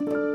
thank you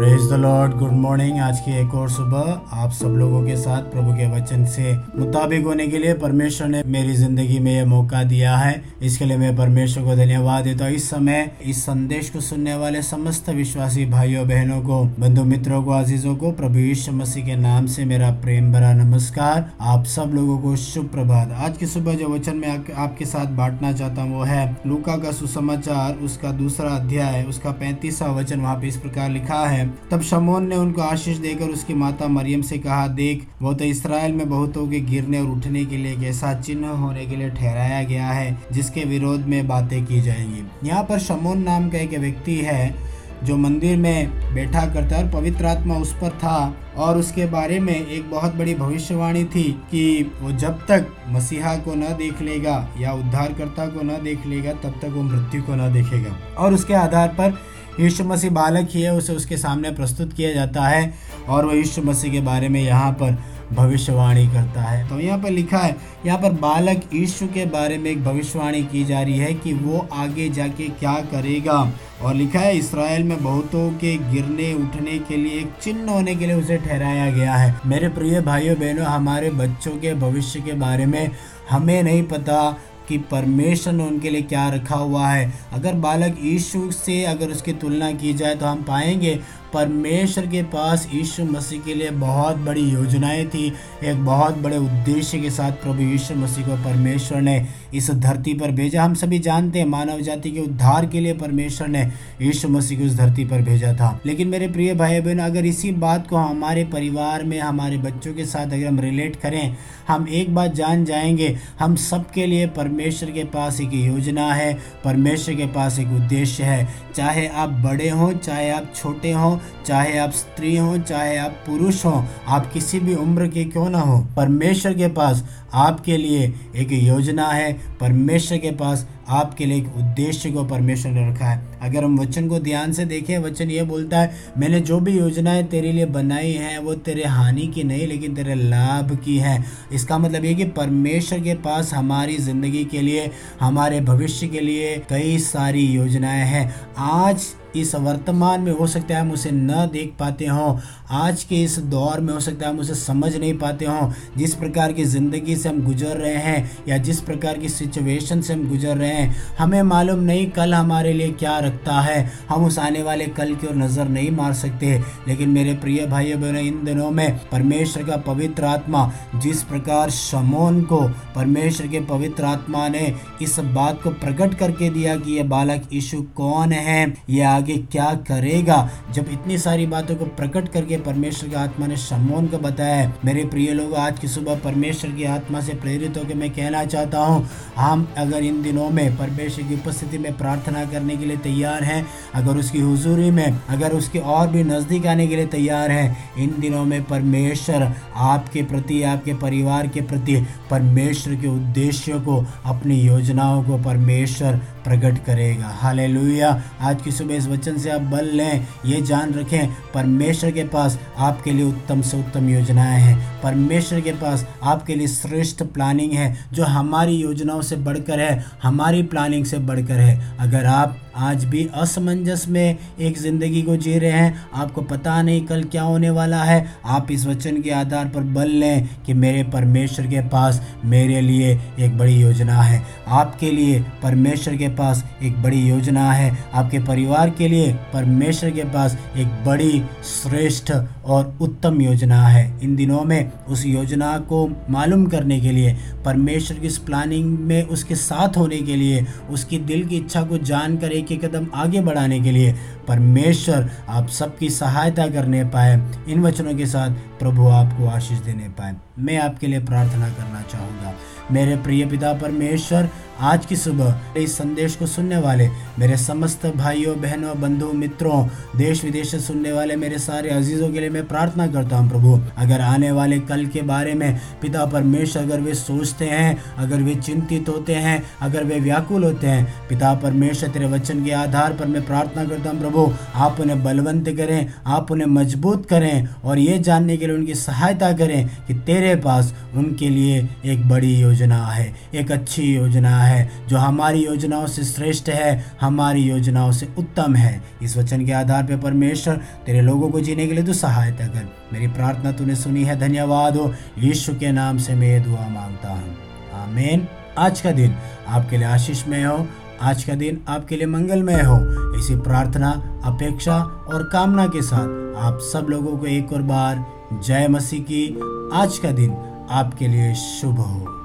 praise the lord good morning आज की एक और सुबह आप सब लोगों के साथ प्रभु के वचन से मुताबिक होने के लिए परमेश्वर ने मेरी ज़िंदगी में ये मौका दिया है। इसके लिए मैं परमेश्वर को धन्यवाद देता हूँ। इस समय इस संदेश को सुनने वाले समस्त विश्वासी भाइयों, बहनों को, बंधु मित्रों को आजीजों को, प्रभु यीशु मसीह के नाम से मेरा प्रेम भरा नमस्कार। आप सब लोगों को शुभ प्रभात। आज की सुबह जो वचन में आपके साथ बांटना चाहता हूँ, वो है लूका का सुसमाचार, उसका दूसरा अध्याय, उसका पैंतीसवा वचन वहाँ पे इस प्रकार लिखा है। तब शमोन ने उनको आशीष देकर उसकी माता मरियम से कहा, देख, वो तो इसराइल में बहुतों के गिरने और उठने के लिए एक ऐसा चिन्ह होने के लिए ठहराया गया है, जिसके विरोध में बातें की जाएँगी। यहाँ पर शमोन नाम का एक व्यक्ति है, जो मंदिर में बैठा करता और पवित्र आत्मा उस पर था और उसके बारे में एक बहुत बड़ी भविष्यवाणी थी कि वो जब तक मसीहा को न देख लेगा या उद्धारकर्ता को न देख लेगा, तब तक वो मृत्यु को न देखेगा। और उसके आधार पर यीशु मसीह बालक ही है, उसे उसके सामने प्रस्तुत किया जाता है और वो यीशु मसीह के बारे में यहाँ पर भविष्यवाणी करता है। तो यहाँ पर लिखा है, यहाँ पर बालक यीशु के बारे में एक भविष्यवाणी की जा रही है कि वो आगे जाके क्या करेगा। और लिखा है, इसराइल में बहुतों के गिरने उठने के लिए एक चिन्ह होने के लिए उसे ठहराया गया है। मेरे प्रिय भाइयों, बहनों, हमारे बच्चों के भविष्य के बारे में हमें नहीं पता कि परमेश्वर ने उनके लिए क्या रखा हुआ है। अगर बालक यीशु से अगर उसकी तुलना की जाए तो हम पाएँगे परमेश्वर के पास यीशु मसीह के लिए बहुत बड़ी योजनाएँ थी, एक बहुत बड़े उद्देश्य के साथ प्रभु यीशु मसीह को परमेश्वर ने इस धरती पर भेजा। हम सभी जानते हैं मानव जाति के उद्धार के लिए परमेश्वर ने यीशु मसीह को इस धरती पर भेजा था। लेकिन मेरे प्रिय भाई बहन अगर इसी बात को हमारे परिवार में, हमारे बच्चों के साथ अगर हम रिलेट करें, हम एक बात जान जाएँगे, हम सबके लिए परमेश्वर के पास एक योजना है, परमेश्वर के पास एक उद्देश्य है। चाहे आप बड़े हों, चाहे आप छोटे हों चाहे आप स्त्री हो, चाहे आप पुरुष हो, आप किसी भी उम्र के क्यों ना हो? परमेश्वर के पास आपके लिए एक योजना है। परमेश्वर के पास आपके लिए एक उद्देश्य को परमेश्वर ने रखा है। अगर हम वचन को ध्यान से देखें, वचन ये बोलता है, मैंने जो भी योजनाएँ तेरे लिए बनाई हैं, वो तेरे हानि की नहीं, लेकिन तेरे लाभ की है। इसका मतलब ये कि परमेश्वर के पास हमारी ज़िंदगी के लिए, हमारे भविष्य के लिए कई सारी योजनाएँ हैं। आज इस वर्तमान में हो सकता है हम उसे न देख पाते हों। आज के इस दौर में हो सकता है हम उसे समझ नहीं पाते हों। जिस प्रकार की ज़िंदगी से हम गुजर रहे हैं या जिस प्रकार की सिचुएशन से हम गुजर रहे हैं, हमें मालूम नहीं कल हमारे लिए क्या रखता है। हम उस आने वाले कल की ओर नज़र नहीं मार सकते। लेकिन मेरे प्रिय भाई बहनों, इन दिनों में परमेश्वर का पवित्र आत्मा, जिस प्रकार शमोन को परमेश्वर के पवित्र आत्मा ने इस बात को प्रकट करके दिया कि यह बालक यीशु कौन है यह आगे क्या करेगा? जब इतनी सारी बातों को प्रकट करके परमेश्वर की आत्मा ने शमोन को बताया, मेरे प्रिय लोग, आज की सुबह परमेश्वर की आत्मा से प्रेरित होकर मैं कहना चाहता हूँ, हम अगर इन दिनों में परमेश्वर की उपस्थिति में प्रार्थना करने के लिए तैयार हैं, अगर उसकी हुजूरी में, अगर उसके और भी नज़दीक आने के लिए तैयार हैं, इन दिनों में परमेश्वर आपके प्रति, आपके परिवार के प्रति, परमेश्वर के उद्देश्यों को, अपनी योजनाओं को परमेश्वर प्रकट करेगा। हाले आज की सुबह इस वचन से आप बल लें, ये जान रखें, परमेश्वर के पास आपके लिए उत्तम से उत्तम योजनाएँ हैं। परमेश्वर के पास आपके लिए श्रेष्ठ प्लानिंग है, जो हमारी योजनाओं से बढ़कर है, हमारी प्लानिंग से बढ़कर है। अगर आप आज भी असमंजस में एक ज़िंदगी को जी रहे हैं। आपको पता नहीं कल क्या होने वाला है। आप इस वचन के आधार पर बल लें कि मेरे परमेश्वर के पास मेरे लिए एक बड़ी योजना है। आपके लिए परमेश्वर के पास एक बड़ी योजना है। आपके परिवार के लिए परमेश्वर के पास एक बड़ी, श्रेष्ठ और उत्तम योजना है। इन दिनों में उस योजना को मालूम करने के लिए, परमेश्वर की इस प्लानिंग में उसके साथ होने के लिए, उसकी दिल की इच्छा को जानकर एक एक कदम आगे बढ़ाने के लिए परमेश्वर आप सबकी सहायता करने पाए, इन वचनों के साथ प्रभु आपको आशीष देने पाए। मैं आपके लिए प्रार्थना करना चाहूँगा। मेरे प्रिय पिता परमेश्वर, आज की सुबह इस संदेश को सुनने वाले मेरे समस्त भाइयों, बहनों बंधु मित्रों देश विदेश से सुनने वाले मेरे सारे अजीजों के लिए मैं प्रार्थना करता हूँ, प्रभु। अगर आने वाले कल के बारे में पिता परमेश्वर अगर वे सोचते हैं, अगर वे चिंतित होते हैं, अगर वे व्याकुल होते हैं, पिता परमेश्वर, तेरे वचन के आधार पर मैं प्रार्थना करता हूँ, प्रभु। आप उन्हें बलवंत करें, आप उन्हें मज़बूत करें और ये जानने के लिए उनकी सहायता करें कि तेरे पास उनके लिए एक बड़ी योजना है, एक अच्छी योजना है, जो हमारी योजनाओं से श्रेष्ठ है, हमारी योजनाओं से उत्तम है। इस वचन के आधार पर परमेश्वर तेरे लोगों को जीने के लिए तो सहायता कर। मेरी प्रार्थना तूने सुनी है, धन्यवाद हो। यीशु के नाम से मैं दुआ माँगता हूँ। आमीन। आज का दिन आपके लिए आशीष में हो। आज का दिन आपके लिए मंगलमय हो। इसी प्रार्थना, अपेक्षा और कामना के साथ आप सब लोगों को एक और बार जय मसीह की आज का दिन आपके लिए शुभ हो।